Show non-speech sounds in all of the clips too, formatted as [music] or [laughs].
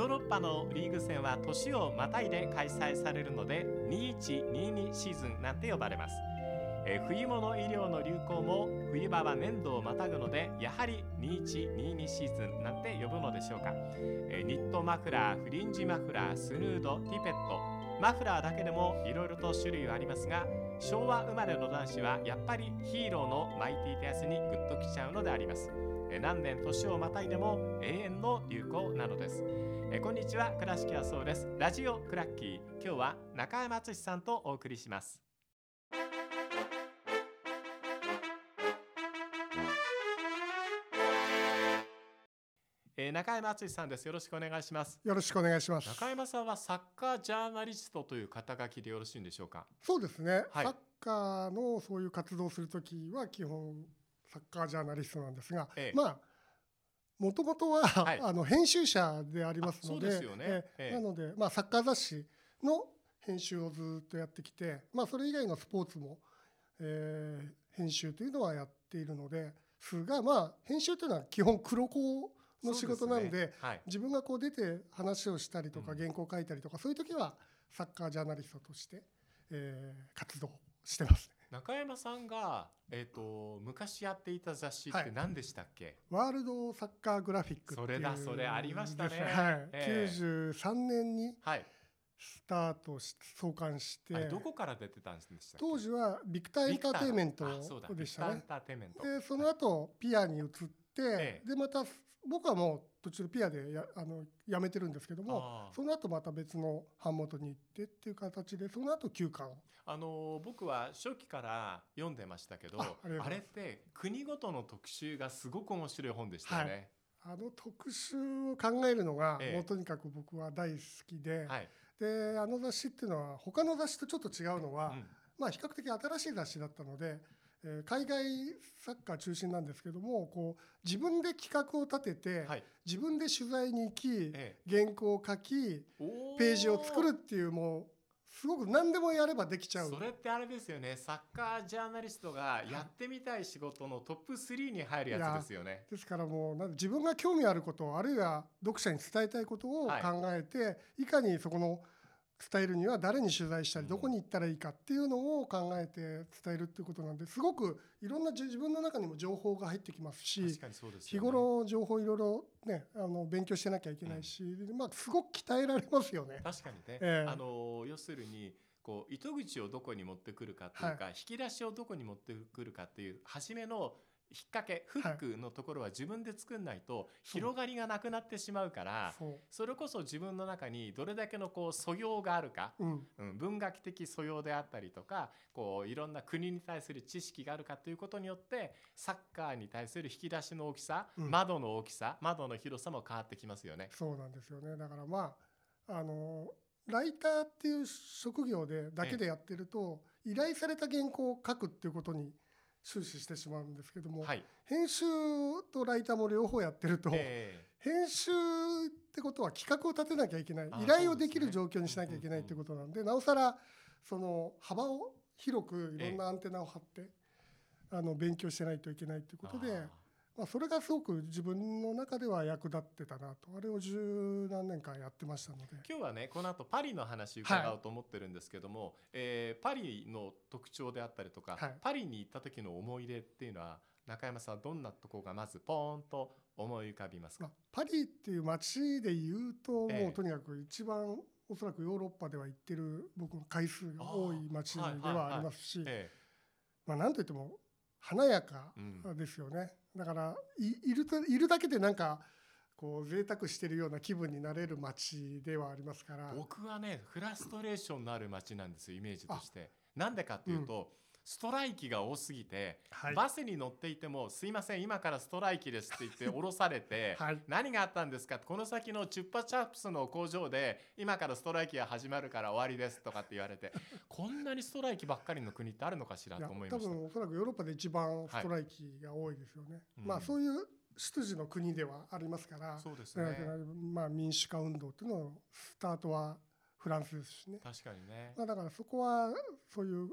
ヨーロッパのリーグ戦は年をまたいで開催されるので2122シーズンなんて呼ばれます、えー、冬物医療の流行も冬場は年度をまたぐのでやはり2122シーズンなんて呼ぶのでしょうか、えー、ニットマフラーフリンジマフラースヌードティペット。マフラーだけでもいろいろと種類はありますが昭和生まれの男子はやっぱりヒーローのマイティーテアスにグッときちゃうのであります。何年年をまたいでも永遠の流行なのです。こんにちは倉敷康夫です。ラジオクラッキー。今日は中山敦さんとお送りします。え中山敦さんです。よろしくお願いします。よろしくお願いします。中山さんはサッカージャーナリストという肩書きでよろしいんでしょうか？そうですね、はい、サッカーのそういう活動するときは基本サッカージャーナリストなんですが、ええ、まあもともとは、はい、あの編集者でありますので、ね。え、なので、まあ、サッカー雑誌の編集をずっとやってきて、まあ、それ以外のスポーツも、えー、編集というのはやっているのですが、まあ、編集というのは基本黒子の仕事なんで、ね。はい、自分がこう出て話をしたりとか、原稿書いたりとか、そういう時はサッカージャーナリストとして、えー、活動してます、ね。中山さんが、えーと、昔やっていた雑誌って何でしたっけ、はい、ワールドサッカーグラフィックそれだそれありましたね、はい。えー、93年にスタートし創刊して。どこから出てたんですか当時はビクターエンターテインメントでしたね。でその後ピアに移って、ええ、でまた僕はもう途中でピアでやあの辞めてるんですけどもその後また別の版元に行ってっていう形でその後休刊あの僕は初期から読んでましたけどあれって国ごとの特集がすごく面白い本でしたよね。はい、あの特集を考えるのが、もうとにかく僕は大好きで、はい、であの雑誌っていうのは他の雑誌とちょっと違うのは、うん、まあ比較的新しい雑誌だったのでえー、海外サッカー中心なんですけどもこう自分で企画を立てて、はい、自分で取材に行き、ええ、原稿を書きページを作るっていうもうすごく何でもやればできちゃう。それってあれですよね。サッカージャーナリストがやってみたい仕事のトップ3に入るやつですよね。ですからもう自分が興味あることあるいは読者に伝えたいことを考えて、はい、いかにそこの伝えるには誰に取材したりどこに行ったらいいかっていうのを考えて伝えるっていうことなんですごくいろんな自分の中にも情報が入ってきますし日頃情報いろいろねあの勉強してなきゃいけないし、まあすごく鍛えられますよね。確かにね、えー、あの要するにこう糸口をどこに持ってくるかっていうか、はい、引き出しをどこに持ってくるかっていう初めの引っ掛けフックのところは自分で作んないと広がりがなくなってしまうからそれこそ自分の中にどれだけのこう素養があるか、うん、文学的素養であったりとかこういろんな国に対する知識があるかということによってサッカーに対する引き出しの大きさ、うん、窓の大きさ窓の広さも変わってきますよね。そうなんですよね。だからまああのライターっていう職業でだけでやってると、依頼された原稿を書くっていうことに終始してしまうんですけども、はい、編集とライターも両方やってると、えー、編集ってことは企画を立てなきゃいけない依頼をできる状況にしなきゃいけないってことなんで、なおさらその幅を広くいろんなアンテナを張って、えー、あの勉強してないといけないっていうことで。まあ、それがすごく自分の中では役立ってたなと。あれを十何年間やってましたので。今日はねこの後パリの話伺おうと思ってるんですけども、はい、えー、パリの特徴であったりとか、はい、パリに行った時の思い出っていうのは中山さんどんなとこがまずポーンと思い浮かびますか、まあ、パリっていう街でいうと、もうとにかく一番おそらくヨーロッパでは行ってる僕の回数が多い街ではありますし、まあ、なんといっても華やかですよね、うん、だからいるといるだけでなんかこう贅沢してるような気分になれる街ではありますから。僕はねフラストレーションのある街なんですよイメージとして。なんでかっていうと、ストライキが多すぎて、はい、バスに乗っていても「すいません今からストライキです」って言って降ろされて [laughs] はい、何があったんですか？この先のチュッパチャップスの工場で今からストライキが始まるから終わりですとかって言われて [laughs] こんなにストライキばっかりの国ってあるのかしら？と思いました。多分おそらくヨーロッパで一番ストライキが多いですよね。はい、まあそういう出自の国ではありますから。そうですね、まあ、民主化運動っていうののスタートはフランスですしね。確かにね、まあ、だからそこはそういう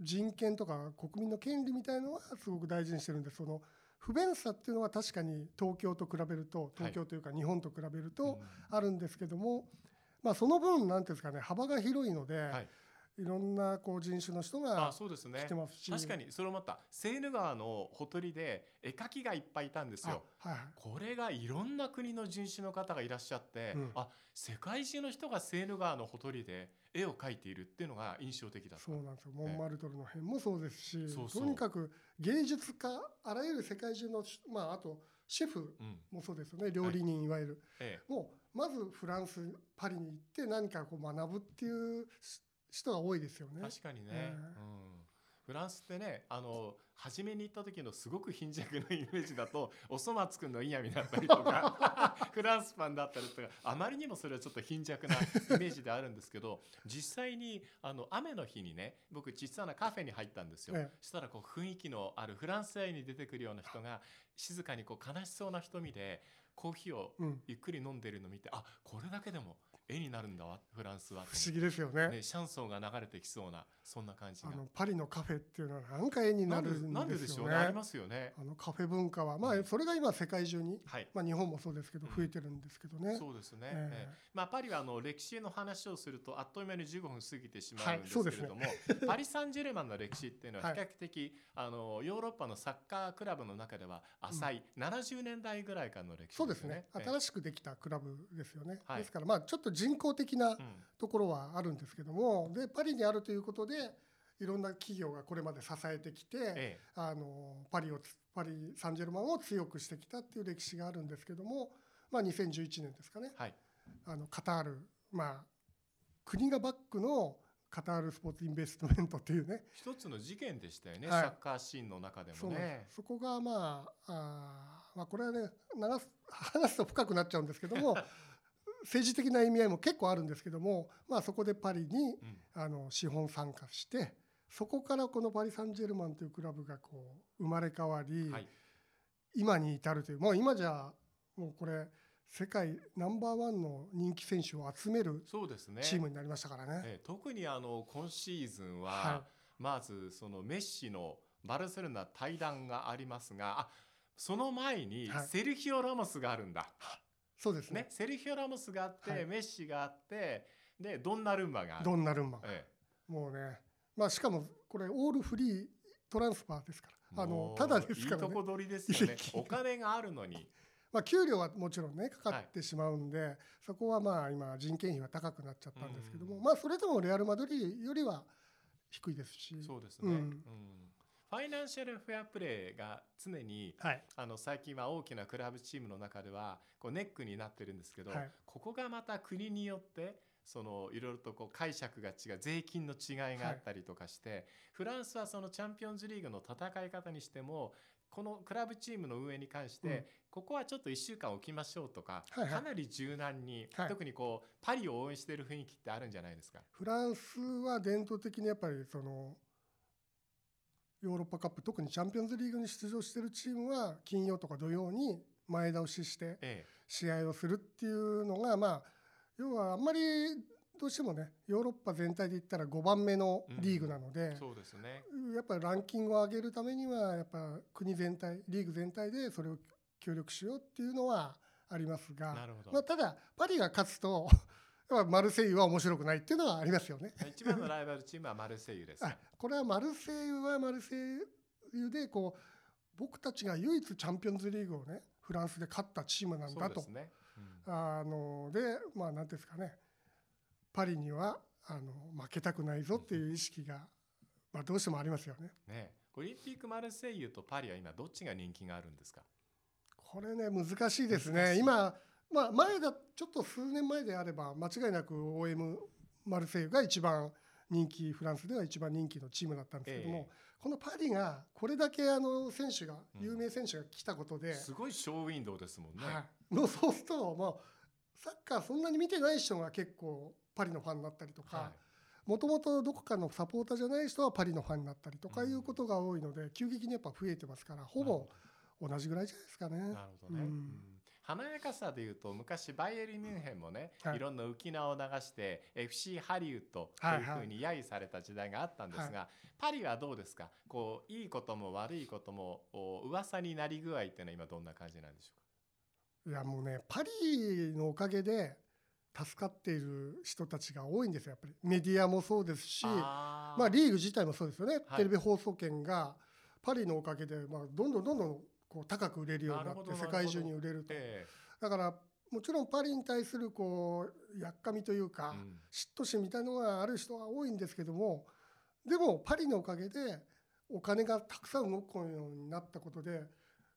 人権とか国民の権利みたいのはすごく大事にしてるんでその不便さっていうのは確かに東京と比べると東京というか日本と比べるとあるんですけども、まあ、その分なんていうんですかね幅が広いので、はいいろんなこう人種の人が来てますし、ね、確かに。それをまたセーヌ川のほとりで絵描きがいっぱいいたんですよ、はい、これがいろんな国の人種の方がいらっしゃって、うん、あ世界中の人がセーヌ川のほとりで絵を描いているっていうのが印象的だそうなんですよ。モンマルトルの辺もそうですし、とにかく芸術家あらゆる世界中の、まあ、あとシェフもそうですよね、うん、料理人い。わゆる、はい、もうまずフランスパリに行って何かこう学ぶっていう人が多いですよね。確かにね、えー、うん、フランスってねあの初めに行った時のすごく貧弱なイメージだと [laughs] おそ松くんの嫌味だったりとか [laughs] フランスパンだったりとかあまりにもそれはちょっと貧弱なイメージであるんですけど実際にあの雨の日にね僕小さなカフェに入ったんですよ、ええ、そしたらこう雰囲気のあるフランス愛に出てくるような人が静かにこう悲しそうな瞳でコーヒーをゆっくり飲んでるのを見て、うん、あこれだけでも絵になるんだわフランスは。不思議ですよね、ね、シャンソンが流れてきそうなそんな感じが。パリのカフェっていうのはなんか絵になるんですよね。ありますよね。あのカフェ文化は。まあそれが今世界中に、はい、まあ日本もそうですけど増えてるんですけどね、うん、そうですね、えー、まあパリはあの歴史の話をするとあっという間に15分過ぎてしまうんですけれども、はいね、[laughs] パリ・サンジェルマンの歴史っていうのは比較的、はい、あのヨーロッパのサッカークラブの中では浅い、うん、70年代ぐらいからの歴史、ね、そうですね。新しくできたクラブですよね、ですからまあちょっと人工的なところはあるんですけども、でパリにあるということでいろんな企業がこれまで支えてきて、ええ、あのパリをパリ・サンジェルマンを強くしてきたっていう歴史があるんですけども、まあ、2011年ですかね、はい、あのカタール、まあ、国がバックのカタールスポーツインベストメントっていうね。一つの事件でしたよね、はい、サッカーシーンの中でもね。そこがまああ、まあ、これはね [laughs] 話すと深くなっちゃうんですけども [laughs] 政治的な意味合いも結構あるんですけども、まあ、そこでパリに、あの資本参加してそこからこのパリ・サンジェルマンというクラブがこう生まれ変わり、はい、今に至るというもう今じゃもうこれ世界ナンバーワンの人気選手を集めるチームになりましたからね。ねえ特にあの今シーズンは、はい、まずそのメッシのバルセロナ対談がありますがあその前にセルヒオ・ラモスがあるんだ。はいそうですね、ね、セルヒオ・ラモスがあって、はい、メッシがあってでドンナルンマがドンナルンマ、ええ、もうねまあしかもこれオールフリートランスファーですから。あのただですからね。いいとこ取りですよね。お金があるのに。まあ給料はもちろんねかかってしまうんで、はい、そこはまあ今人件費は高くなっちゃったんですけども、まあそれでもレアル・マドリーよりは低いですし。そうですね、うん、うんファイナンシャルフェアプレーが常に、はい、あの最近は大きなクラブチームの中ではこうネックになってるんですけど、はい、ここがまた国によってそのいろいろとこう解釈が違う税金の違いがあったりとかして、はい、フランスはそのチャンピオンズリーグの戦い方にしてもこのクラブチームの運営に関して、うん、ここはちょっと1週間置きましょうとか、はいはい、かなり柔軟に、はい、特にこうパリを応援している雰囲気ってあるんじゃないですか？フランスは伝統的にやっぱりそのヨーロッパカップ特にチャンピオンズリーグに出場しているチームは金曜とか土曜に前倒しして試合をするっていうのが、まあ要はあんまりどうしてもねヨーロッパ全体で言ったら5番目のリーグなので、そうですね、やっぱりランキングを上げるためにはやっぱ国全体リーグ全体でそれを協力しようっていうのはありますが、まあ、ただパリが勝つとマルセイユは面白くないっていうのはありますよね。一番のライバルチームはマルセイユです。これはマルセイユはマルセイユでこう僕たちが唯一チャンピオンズリーグをねフランスで勝ったチームなんだと。ねうん、あのでまあ何ですかねパリにはあの負けたくないぞっていう意識が、まあ、どうしてもありますよね。ねオリンピックマルセイユとパリは今どっちが人気があるんですか？これね難しいですね。今まあ、前だちょっと数年前であれば間違いなく OM マルセイユが一番人気フランスでは一番人気のチームだったんですけども、えー、このパリがこれだけあの選手が、有名選手が来たことで、すごいショーウィンドウですもんね。はい、のそうすると、まあ、サッカーそんなに見てない人が結構パリのファンになったりとか。もともとどこかのサポーターじゃない人はパリのファンになったりとかいうことが多いので、急激にやっぱ増えてますからほぼ同じぐらいじゃないですかね。なるほどね、うん華やかさでいうと昔バイエルミュンヘンもね、はい、いろんな浮き名を流して FC ハリウッドというふうに揶揄された時代があったんですが、はいはい、パリはどうですか？こういいことも悪いことも噂になり具合っていうのは今どんな感じなんでしょうか？いやもうねパリのおかげで助かっている人たちが多いんですよやっぱり。メディアもそうですしまあ、リーグ自体もそうですよね、はい、テレビ放送権がパリのおかげで、まあ、どんどんどんどんこう高く売れるようになって世界中に売れると、えー、だからもちろんパリに対するこうやっかみというか、うん、嫉妬心みたいのがある人は多いんですけどもでもパリのおかげでお金がたくさん動くようになったことで、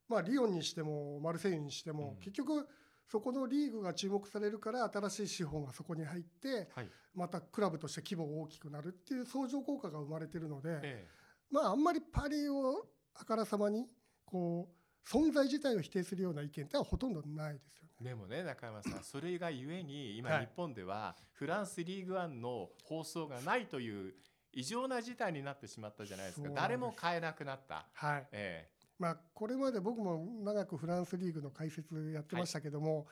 まあ、リヨンにしてもマルセイユにしても、うん、結局そこのリーグが注目されるから新しい資本がそこに入って、はい、またクラブとして規模が大きくなるっていう相乗効果が生まれてるので、ええ、まああんまりパリをあからさまにこう存在自体を否定するような意見ってはほとんどないですよね。でもね中山さんそれがゆえに今日本ではフランスリーグワンの放送がないという異常な事態になってしまったじゃないですか。誰も買えなくなった。はい、ええ。まあ、これまで僕も長くフランスリーグの解説やってましたけども、は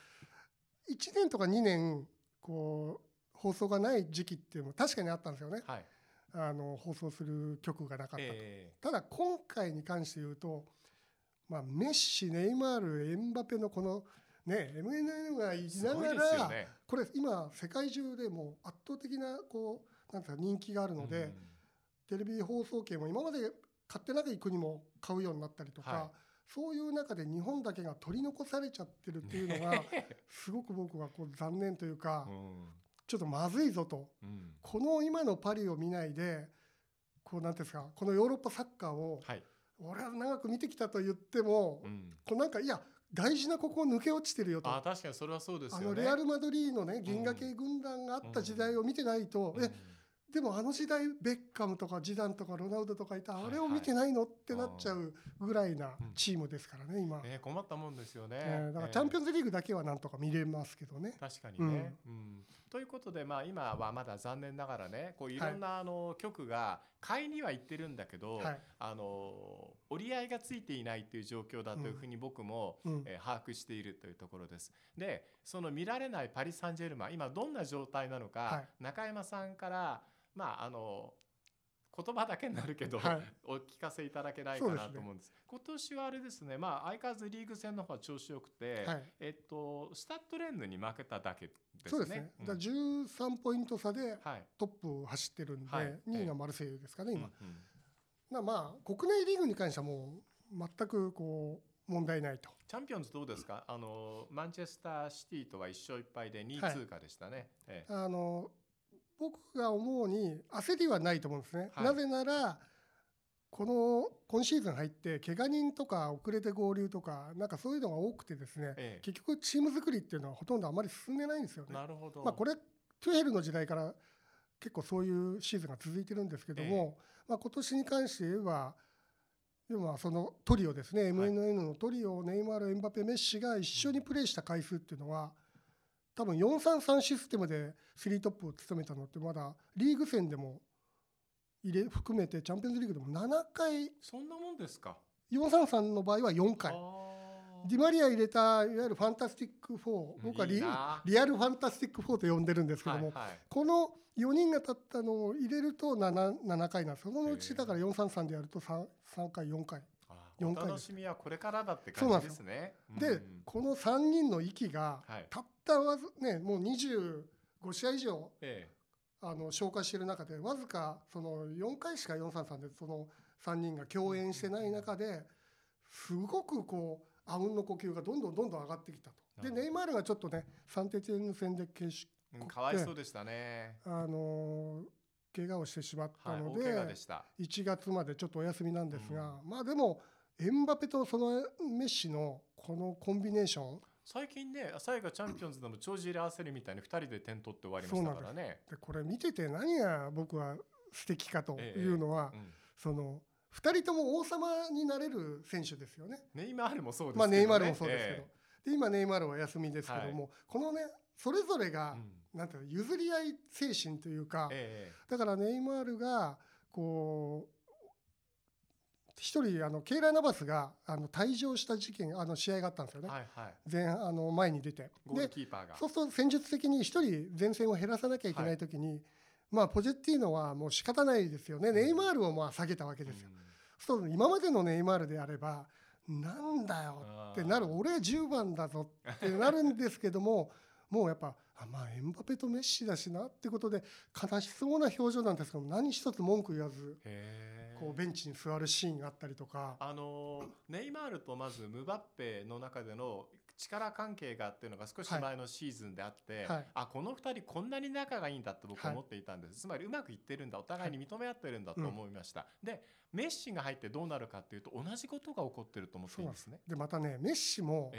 い、1年とか2年こう放送がない時期っていうのも確かにあったんですよね、はい、あの放送する曲がなかったと、えー、ただ今回に関して言うと、まあ、メッシネイマールエムバペのこのね MNN がいながら、ね、これ今世界中でも圧倒的なこうなんか人気があるので、テレビ放送権も今まで買ってない国も買うようになったりとか、はい、そういう中で日本だけが取り残されちゃってるっていうのが、[laughs] すごく僕はこう残念というか、ちょっとまずいぞと、この今のパリを見ないでこうなんですかこのヨーロッパサッカーを、俺は長く見てきたと言っても、こうなんかいや大事なここを抜け落ちてるよと。あ確かにそれはそうです、ね、あのレアル・マドリーのね銀河系軍団があった時代を見てないと、えでもあの時代ベッカムとかジダンとかロナウドとかいたあれを見てないのってなっちゃうぐらいなチームですからね今、ね、困ったもんですよね、えー、だからチャンピオンズリーグだけはなんとか見れますけどね。確かにね、うん、うん、ということでまあ今はまだ残念ながらねこうい。ろんなあの局が買いには行ってるんだけど、はい、あの折り合いがついていないという状況だというふうに僕も、うん、えー、把握しているというところです。でその見られないパリ・サンジェルマン今どんな状態なのか、はい、中山さんからまああの言葉だけになるけど、はい、お聞かせいただけないかなと思うんです。ね、今年はあれですね、まあ相変わらずリーグ戦の方は調子よくて、はい、えっとスタッドレンヌに負けただけですね。そうですね。うん、13ポイント差でトップを走ってるんで、はい、2位がマルセイユですかね今。うんうん、まあ国内リーグに関してはもう全くこう問題ないと。チャンピオンズどうですか？あのマンチェスターシティとは1勝1敗で2位通過でしたね。はいええ、あの僕が思うに焦りはないと思うんですね。はい、なぜならこの今シーズン入って怪我人とか遅れて合流とかなんかそういうのが多くてですね、ええ、結局チーム作りっていうのはほとんどあまり進んでないんですよね。なるほど。まあこれトゥヘルの時代から結構そういうシーズンが続いてるんですけども、え、まあ今年に関して言えば要はそのトリオですね、MNN のトリオネイマールエンバペメッシが一緒にプレーした回数っていうのは多分433システムで3トップを務めたのってまだリーグ戦でも入れ含めてチャンピオンズリーグでも7回そんなもんですか？433の場合は4回。ディマリア入れたいわゆるファンタスティック4僕はリリアルファンタスティック4と呼んでるんですけども、はいはい、この4人が立ったのを入れると 7, 7回なんです。そのうちだから433でやると 3, 3回4回。4回楽しみはこれからだって感じですね。で、うん、この3人の息が、たったわずねもう25試合以上、ええ、あの紹介している中でわずかその4回しか433でその3人が共演してない中ですごくこうあうんの呼吸がどんどんどんどん上がってきたと。でネイマールがちょっとねサンテティエン戦で決し、うん、かわいそうでしたね。あの怪我をしてしまったので,、はい、で1月までちょっとお休みなんですが、うん、まあでもエムバペとそのメッシのこのコンビネーション最近ね最後チャンピオンズでも帳尻合わせるみたいに2人で点取って終わりましたからね。でこれ見てて何が僕は素敵かというのは、ええうん、その2人とも王様になれる選手ですよね。ネイマールもそうですけど、ね、まあ、ネイマールもそうですけど、え、で今ネイマールは休みですけども、はい、このねそれぞれが、うん、なんていう譲り合い精神というか、だからネイマールがこう一人あのケイラ・ナバスがあの退場した事件あの試合があったんですよね、はいはい、前あの前に出て。でそうすると戦術的に一人前線を減らさなきゃいけない時に、はい、まあ、ポジェッティーノはもう仕方ないですよね、ネイマールをまあ下げたわけですよ。そうすると今までのネイマールであればなんだよってなる。俺10番だぞってなるんですけども [laughs] もうやっぱあまあエムバペとメッシだしなってことで悲しそうな表情なんですけど何一つ文句言わずこうベンチに座るシーンがあったりとか。あのネイマールとまずムバッペの中での力関係がっていうのが少し前のシーズンであって、はい、あこの2人こんなに仲がいいんだって僕は思っていたんです、はい、つまりうまくいってるんだお互いに認め合ってるんだと思いました、はい、でメッシが入ってどうなるかっていうと同じことが起こってると思っていますね。でまたねメッシも、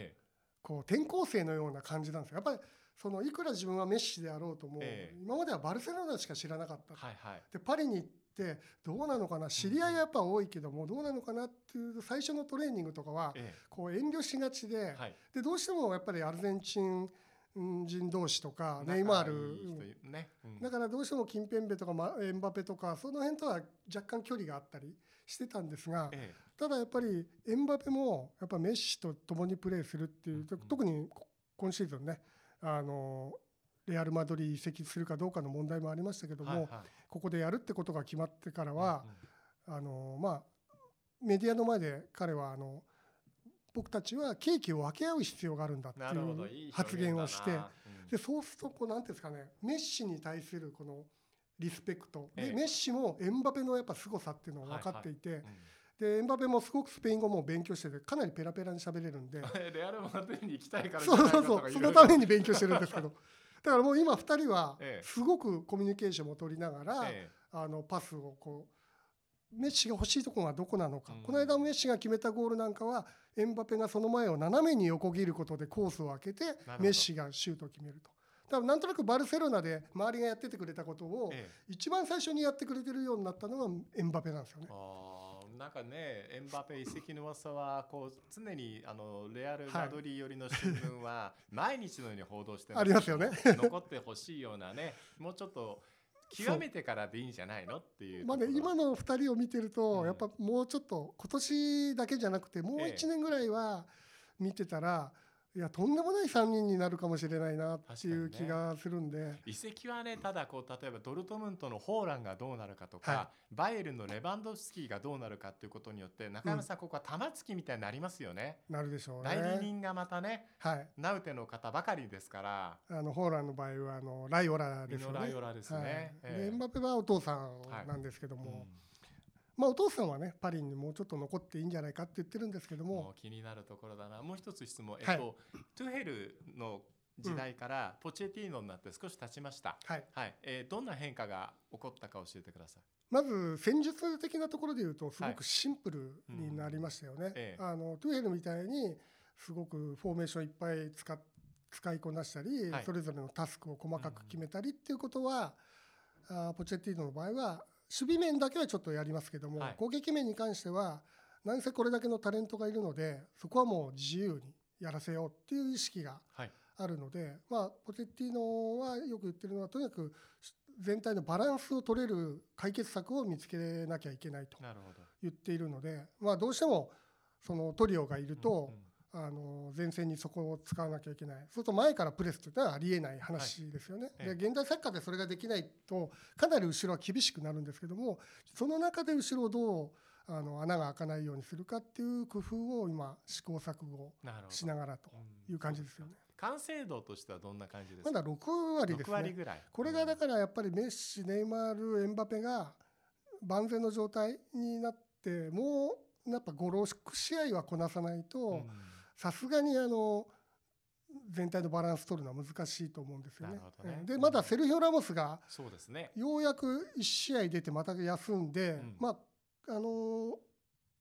こう転校生のような感じなんですよ。やっぱりそのいくら自分はメッシであろうとも、え。今まではバルセロナしか知らなかった、はいはい、でパリに行ってどうなのかな？知り合いはやっぱ多いけどもどうなのかなっていう最初のトレーニングとかはこう遠慮しがちで,、でどうしてもやっぱりアルゼンチン人同士とかネイマール、だからどうしてもキンペンベとかエンバペとかその辺とは若干距離があったりしてたんですが、ただやっぱりエンバペもやっぱメッシと共にプレーするっていう、特に今シーズンねあのレアル・マドリー移籍するかどうかの問題もありましたけども、はいはい、ここでやるってことが決まってからは、あのまあ、メディアの前で彼はあの僕たちはケーキを分け合う必要があるんだっていう発言をして、でそうするとこうなんですかねメッシに対するこのリスペクト。で、メッシもエンバペのやっぱ凄さっていうのを分かっていて。でエンバペもすごくスペイン語も勉強しててかなりペラペラに喋れるんで。[laughs] レアルマドリーに行きたいからそうそうそう。そのために勉強してるんですけどだからもう今2人はすごくコミュニケーションも取りながら、あのパスをこうメッシが欲しいところがどこなのか、この間メッシが決めたゴールなんかはエンバペがその前を斜めに横切ることでコースを開けてメッシがシュートを決めると。多分なんとなくバルセロナで周りがやっててくれたことを一番最初にやってくれてるようになったのがエンバペなんですよね。なんかね、エンバペ移籍の噂はこう常にあのレアル・マドリー寄りの新聞は毎日のように報道してありますよね。残ってほしいようなね、もうちょっと極めてからでいいんじゃないのっていうまあね、今の2人を見てると、うん、やっぱもうちょっと今年だけじゃなくてもう1年ぐらいは見てたら、いやとんでもない3人になるかもしれないなっていう気がするんで、ね、移籍はねただこう例えばドルトムントのホーランがどうなるかとか、はい、バイエルンのレバンドフスキーがどうなるかっていうことによって中山さん、ここは玉突きみたいになりますよね。なるでしょうね。代理人がまたね、はい、ナウテの方ばかりですからあのホーランの場合はあのライオラですよね。ライオラですね。はいンバペはお父さんなんですけども。はいうんまあ、お父さんはねパリにもうちょっと残っていいんじゃないかって言ってるんですけども。気になるところだな。もう一つ質問、えっと、トゥヘルの時代からポチェティーノになって少し経ちました、はい、はい、えー、どんな変化が起こったか教えてください。まず戦術的なところでいうとすごくシンプルになりましたよね、はいうんあのトゥヘルみたいにすごくフォーメーションいっぱい使使いこなしたり、はい、それぞれのタスクを細かく決めたりっていうことは、うん、あポチェティーノの場合は守備面だけはちょっとやりますけども、はい、攻撃面に関しては何せこれだけのタレントがいるのでそこはもう自由にやらせようっていう意識があるので、はい、まあ、ポテッティーノはよく言ってるのはとにかく全体のバランスを取れる解決策を見つけなきゃいけないと言っているので、まあ、どうしてもそのトリオがいると、うんうんあの前線にそこを使わなきゃいけない。そうすると前からプレスというのはありえない話ですよね、はい、で現代サッカーでそれができないとかなり後ろは厳しくなるんですけどもその中で後ろをどうあの穴が開かないようにするかっていう工夫を今試行錯誤しながらという感じですよね。完成度としてはどんな感じですか？まだ6割ですねこれがだからやっぱりメッシネイマールエンバペが万全の状態になってもうやっぱ56試合はこなさないと、うんさすがにあの全体のバランス取るのは難しいと思うんですよね。ね。でまだセルヒオ・ラモスがようやく1試合出てまた休んで、うん、まああの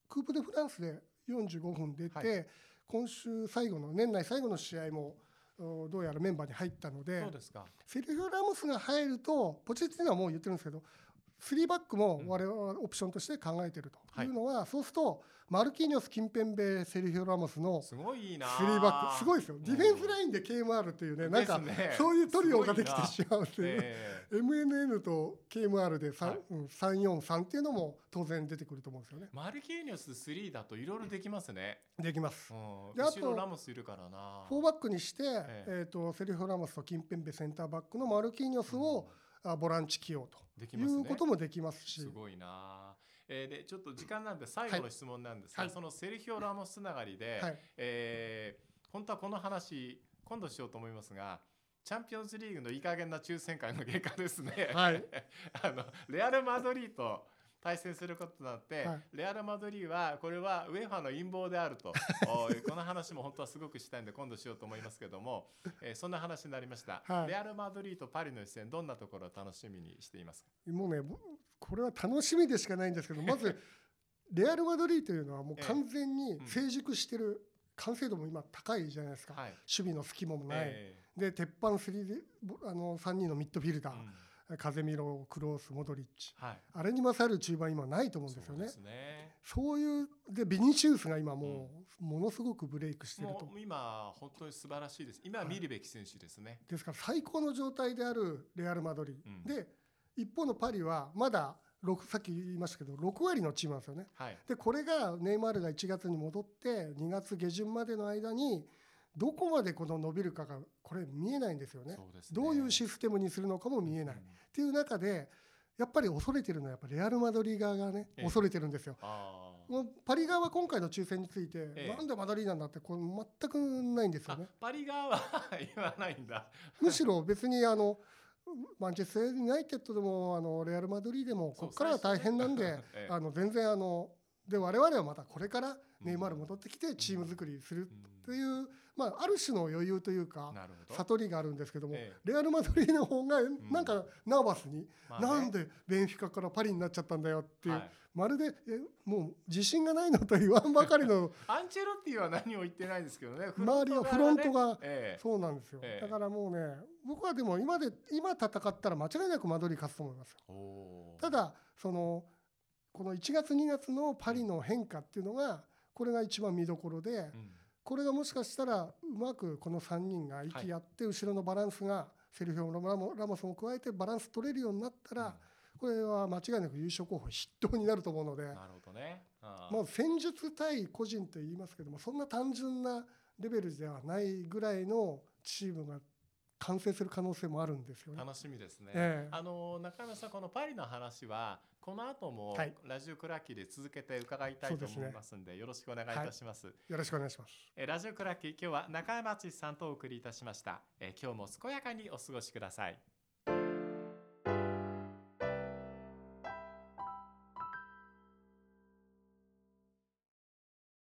クープ・デ・フランスで45分出て、はい、今週最後の年内最後の試合もどうやらメンバーに入ったのでセルヒオ・ラモスが入るとポチェッティーノはもう言ってるんですけど3バックも我々はオプションとして考えているとい。うのは、そうするとマルキーニョス、キンペンベ、セルヒオ・ラモスのすごいな。3バックすごいですよ、ディフェンスラインで KMR っていうねなんかそういうトリオができてしまうという、[laughs] MNN と KMR で343っていうのも当然出てくると思うんですよね。マルキーニョス3だといろいろできますね。できます、であとラモスいるからな。4バックにして、えー、とセルヒオ・ラモスとキンペンベセンターバックのマルキーニョスを、ボランチ起用と。いうこともできますし。すごいな。えー、でちょっと時間なんで最後の質問なんですが、はい、そのセルヒオ・ラモスつながりで、はい、えー、本当はこの話今度しようと思いますがチャンピオンズリーグのいい加減な抽選会の結果ですね、はい、[laughs] あのレアル・マドリーと対戦することになって、はい、レアル・マドリーはこれはウェファの陰謀であると。[laughs] この話も本当はすごくしたいんで今度しようと思いますけども、えー、そんな話になりました、はい、レアル・マドリーとパリの一戦どんなところを楽しみにしていますか？もうねこれは楽しみでしかないんですけどまず [laughs] レアル・マドリーというのはもう完全に成熟してる、完成度も今高いじゃないですか、はい、守備の隙間もない、えー、で鉄板3であの3人のミッドフィルダー、うん風見ろクロースモドリッチ、はい、あれに勝る中盤今ないと思うんですよね。そうね。そういうでビニシウスが今もう、ものすごくブレイクしてると。今本当に素晴らしいです。今見るべき選手ですね、はい、ですから最高の状態であるレアル・マドリー、うん、で一方のパリはまだ6さっき言いましたけど6割のチームなんですよね、はい、でこれがネイマールが1月に戻って2月下旬までの間にどこまでこの伸びるかがこれ見えないんですよね、ね、どういうシステムにするのかも見えない、うん、っていう中でやっぱり恐れてるのはやっぱレアル・マドリー側がね、ええ、恐れてるんですよ。パリ側は今回の抽選について、え、なんでマドリーなんだってこれ全くないんですよね。パリ側は言わないんだ。むしろ別にあのマンチェスター・ユナイテッドでもあのレアル・マドリーでもここからは大変なんで、[laughs] あの全然あので我々はまたこれからネイマール戻ってきてチーム作りするという、まあ、ある種の余裕というか悟りがあるんですけども、レアル・マドリーの方がなんかナーバスに、なんでベンフィカからパリになっちゃったんだよっていう、まるでえもう自信がないのと言わんばかりの [laughs] アンチェロッティは何を言ってないですけどね。周りはフロントが、そうなんですよ、だからもうね僕はでも今で今戦ったら間違いなくマドリー勝つと思いますただそのこの1月2月のパリの変化っていうのがこれが一番見どころで、これがもしかしたらうまくこの3人が息合って後ろのバランスがセルフィオ・ラモスも加えてバランス取れるようになったら、これは間違いなく優勝候補筆頭になると思うのでなるほどね。まあ戦術対個人と言いますけどもそんな単純なレベルではないぐらいのチームが完成する可能性もあるんですよね。楽しみですね。えー、あの中山さんこのパリの話はこの後もラジオクラッキーで続けて伺いたいと思いますんで、はい、よろしくお願いいたします、はい、よろしくお願いします。えラジオクラッキー今日は中山千さんとお送りいたしました。え今日も健やかにお過ごしください。